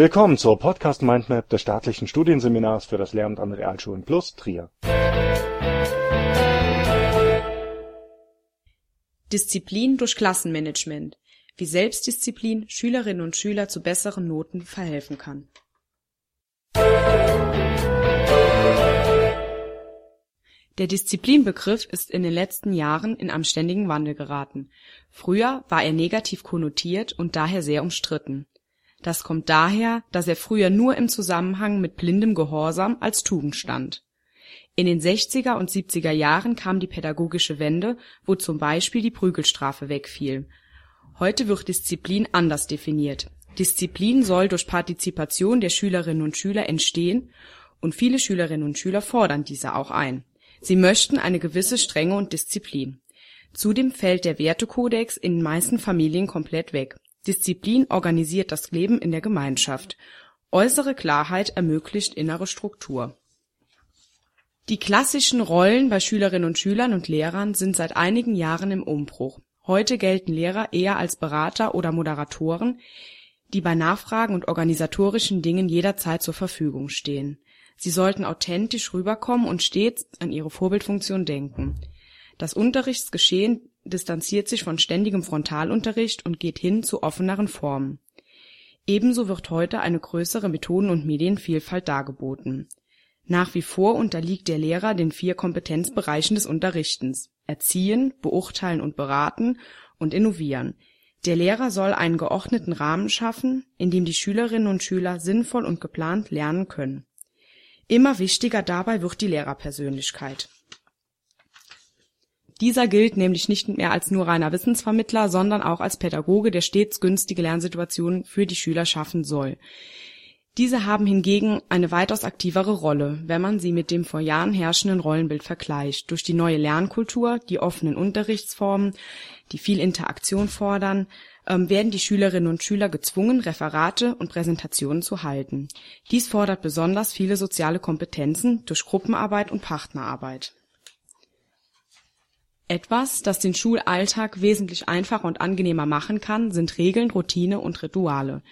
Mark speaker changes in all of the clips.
Speaker 1: Willkommen zur Podcast Mindmap des staatlichen Studienseminars für das Lehramt an Realschulen Plus Trier.
Speaker 2: Disziplin durch Klassenmanagement. Wie Selbstdisziplin Schülerinnen und Schüler zu besseren Noten verhelfen kann. Der Disziplinbegriff ist in den letzten Jahren in einem ständigen Wandel geraten. Früher war er negativ konnotiert und daher sehr umstritten. Das kommt daher, dass er früher nur im Zusammenhang mit blindem Gehorsam als Tugend stand. In den 60er und 70er Jahren kam die pädagogische Wende, wo zum Beispiel die Prügelstrafe wegfiel. Heute wird Disziplin anders definiert. Disziplin soll durch Partizipation der Schülerinnen und Schüler entstehen und viele Schülerinnen und Schüler fordern diese auch ein. Sie möchten eine gewisse Strenge und Disziplin. Zudem fällt der Wertekodex in den meisten Familien komplett weg. Disziplin organisiert das Leben in der Gemeinschaft. Äußere Klarheit ermöglicht innere Struktur. Die klassischen Rollen bei Schülerinnen und Schülern und Lehrern sind seit einigen Jahren im Umbruch. Heute gelten Lehrer eher als Berater oder Moderatoren, die bei Nachfragen und organisatorischen Dingen jederzeit zur Verfügung stehen. Sie sollten authentisch rüberkommen und stets an ihre Vorbildfunktion denken. Das Unterrichtsgeschehen distanziert sich von ständigem Frontalunterricht und geht hin zu offeneren Formen. Ebenso wird heute eine größere Methoden und Medienvielfalt dargeboten. Nach wie vor unterliegt der Lehrer den vier Kompetenzbereichen des Unterrichtens: Erziehen, Beurteilen und Beraten und Innovieren. Der Lehrer soll einen geordneten Rahmen schaffen, in dem die Schülerinnen und Schüler sinnvoll und geplant lernen können Immer wichtiger dabei wird die Lehrerpersönlichkeit. Dieser gilt nämlich nicht mehr als nur reiner Wissensvermittler, sondern auch als Pädagoge, der stets günstige Lernsituationen für die Schüler schaffen soll. Diese haben hingegen eine weitaus aktivere Rolle, wenn man sie mit dem vor Jahren herrschenden Rollenbild vergleicht. Durch die neue Lernkultur, die offenen Unterrichtsformen, die viel Interaktion fordern, ähm, werden die Schülerinnen und Schüler gezwungen, Referate und Präsentationen zu halten. Dies fordert besonders viele soziale Kompetenzen durch Gruppenarbeit und Partnerarbeit. Etwas, das den Schulalltag wesentlich einfacher und angenehmer machen kann, sind Regeln, Routine und Rituale.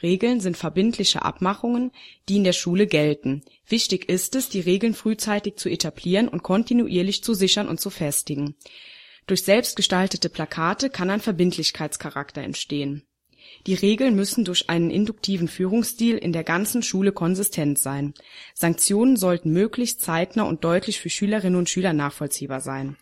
Speaker 2: Regeln sind verbindliche Abmachungen, die in der Schule gelten. Wichtig ist es, die Regeln frühzeitig zu etablieren und kontinuierlich zu sichern und zu festigen. Durch selbstgestaltete Plakate kann ein Verbindlichkeitscharakter entstehen. Die Regeln müssen durch einen induktiven Führungsstil in der ganzen Schule konsistent sein. Sanktionen sollten möglichst zeitnah und deutlich für Schülerinnen und Schüler nachvollziehbar sein.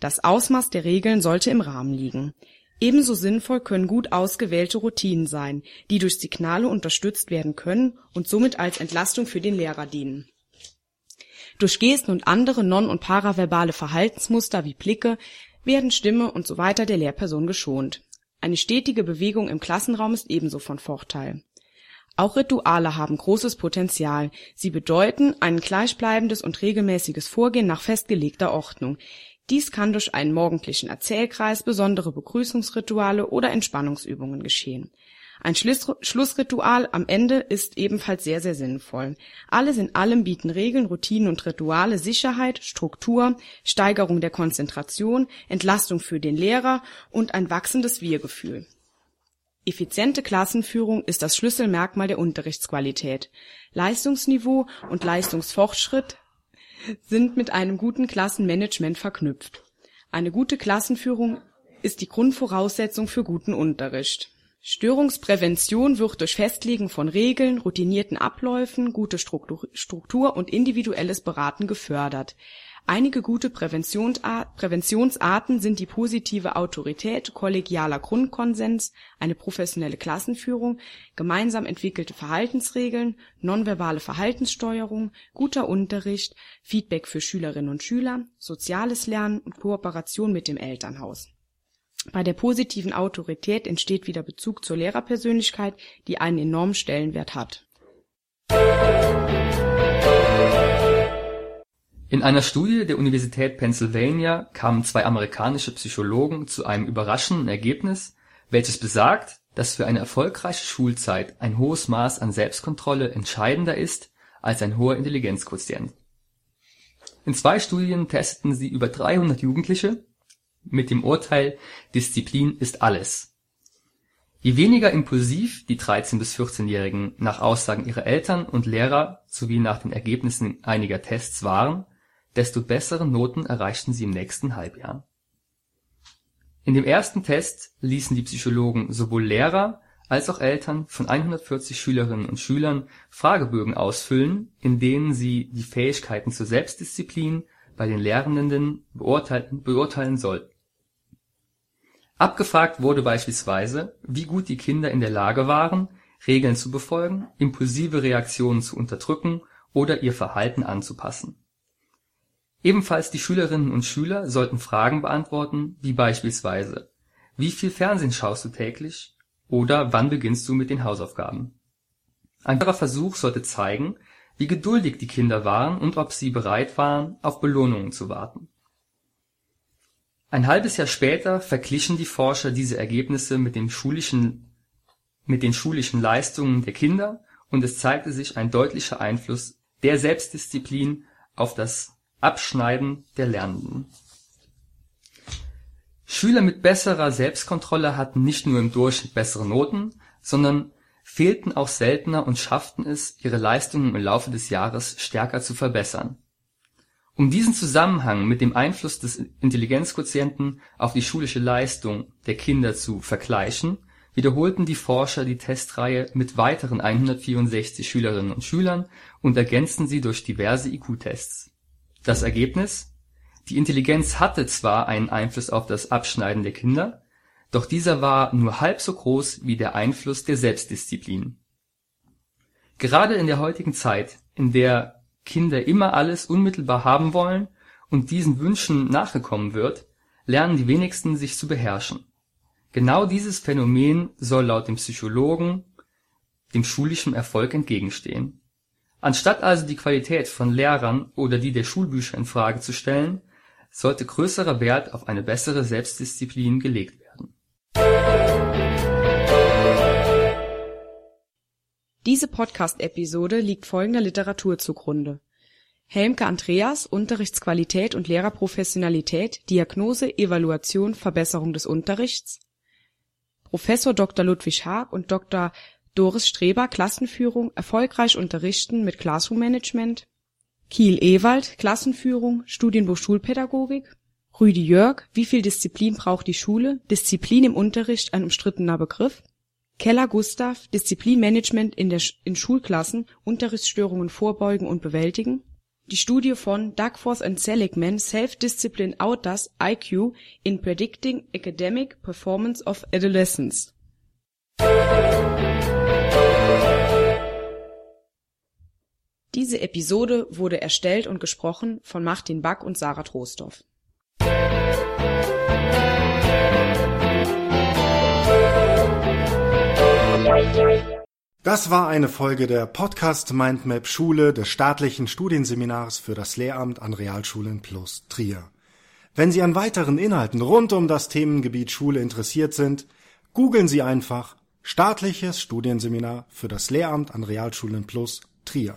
Speaker 2: Das Ausmaß der Regeln sollte im Rahmen liegen. Ebenso sinnvoll können gut ausgewählte Routinen sein, die durch Signale unterstützt werden können und somit als Entlastung für den Lehrer dienen durch Gesten und andere non- und paraverbale Verhaltensmuster wie Blicke werden Stimme und so weiter der Lehrperson geschont. Eine stetige Bewegung im Klassenraum ist ebenso von Vorteil. Auch Rituale haben großes Potenzial. Sie bedeuten ein gleichbleibendes und regelmäßiges Vorgehen nach festgelegter Ordnung. Dies kann durch einen morgendlichen Erzählkreis, besondere Begrüßungsrituale oder Entspannungsübungen geschehen. Ein Schlussritual am Ende ist ebenfalls sehr, sehr sinnvoll. Alles in allem bieten Regeln, Routinen und Rituale Sicherheit, Struktur, Steigerung der Konzentration, Entlastung für den Lehrer und ein wachsendes Wir-Gefühl. Effiziente Klassenführung ist das Schlüsselmerkmal der Unterrichtsqualität. Leistungsniveau und Leistungsfortschritt sind mit einem guten Klassenmanagement verknüpft. Eine gute Klassenführung ist die Grundvoraussetzung für guten Unterricht Störungsprävention wird durch Festlegen von Regeln, routinierten Abläufen, gute Struktur und individuelles Beraten gefördert. Einige gute Präventionsarten sind die positive Autorität, kollegialer Grundkonsens, eine professionelle Klassenführung, gemeinsam entwickelte Verhaltensregeln, nonverbale Verhaltenssteuerung, guter Unterricht, Feedback für Schülerinnen und Schüler, soziales Lernen und Kooperation mit dem Elternhaus bei der positiven Autorität entsteht wieder Bezug zur Lehrerpersönlichkeit, die einen enormen Stellenwert hat.
Speaker 3: In einer Studie der Universität Pennsylvania kamen zwei amerikanische Psychologen zu einem überraschenden Ergebnis, welches besagt, dass für eine erfolgreiche Schulzeit ein hohes Maß an Selbstkontrolle entscheidender ist als ein hoher Intelligenzquotient. In zwei Studien testeten sie über 300 Jugendliche mit dem Urteil Disziplin ist alles. Je weniger impulsiv die 13 bis 14-Jährigen nach Aussagen ihrer Eltern und Lehrer sowie nach den Ergebnissen einiger Tests waren, desto bessere Noten erreichten sie im nächsten Halbjahr. In dem ersten Test ließen die Psychologen sowohl Lehrer als auch Eltern von 140 Schülerinnen und Schülern Fragebögen ausfüllen, in denen sie die Fähigkeiten zur Selbstdisziplin bei den Lernenden beurteilen sollten Abgefragt wurde beispielsweise, wie gut die Kinder in der Lage waren, Regeln zu befolgen, impulsive Reaktionen zu unterdrücken oder ihr Verhalten anzupassen. Ebenfalls die Schülerinnen und Schüler sollten Fragen beantworten, wie beispielsweise Wie viel Fernsehen schaust du täglich oder Wann beginnst du mit den Hausaufgaben? Ein weiterer Versuch sollte zeigen, wie geduldig die Kinder waren und ob sie bereit waren, auf Belohnungen zu warten ein halbes Jahr später verglichen die Forscher diese Ergebnisse mit den schulischen Leistungen der Kinder und es zeigte sich ein deutlicher Einfluss der Selbstdisziplin auf das Abschneiden der Lernenden. Schüler mit besserer Selbstkontrolle hatten nicht nur im Durchschnitt bessere Noten, sondern fehlten auch seltener und schafften es, ihre Leistungen im Laufe des Jahres stärker zu verbessern um diesen Zusammenhang mit dem Einfluss des Intelligenzquotienten auf die schulische Leistung der Kinder zu vergleichen, wiederholten die Forscher die Testreihe mit weiteren 164 Schülerinnen und Schülern und ergänzten sie durch diverse IQ-Tests. Das Ergebnis? Die Intelligenz hatte zwar einen Einfluss auf das Abschneiden der Kinder, doch dieser war nur halb so groß wie der Einfluss der Selbstdisziplin. Gerade in der heutigen Zeit, in der Kinder immer alles unmittelbar haben wollen und diesen Wünschen nachgekommen wird, lernen die wenigsten sich zu beherrschen. Genau dieses Phänomen soll laut dem Psychologen dem schulischen Erfolg entgegenstehen. Anstatt also die Qualität von Lehrern oder die der Schulbücher in Frage zu stellen, sollte größerer Wert auf eine bessere Selbstdisziplin gelegt werden.
Speaker 2: Diese Podcast-Episode liegt folgender Literatur zugrunde: Helmke Andreas Unterrichtsqualität und Lehrerprofessionalität Diagnose, Evaluation, Verbesserung des Unterrichts Professor Dr. Ludwig Haag und Dr. Doris Streber Klassenführung, erfolgreich unterrichten mit Classroom Management Kiel-Ewald Klassenführung, Studienbuch Schulpädagogik. Rüdi Jörg Wie viel Disziplin braucht die Schule? Disziplin im Unterricht ein umstrittener Begriff. Keller Gustav Disziplinmanagement in Schulklassen Unterrichtsstörungen vorbeugen und bewältigen. Die Studie von Duckworth and Seligman Self-Discipline Outdoes IQ in Predicting Academic Performance of Adolescents Diese Episode wurde erstellt und gesprochen von Martin Back und Sarah Troisdorf
Speaker 1: Das war eine Folge der Podcast Mindmap Schule des staatlichen Studienseminars für das Lehramt an Realschulen plus Trier. Wenn Sie an weiteren Inhalten rund um das Themengebiet Schule interessiert sind, googeln Sie einfach Staatliches Studienseminar für das Lehramt an Realschulen plus Trier.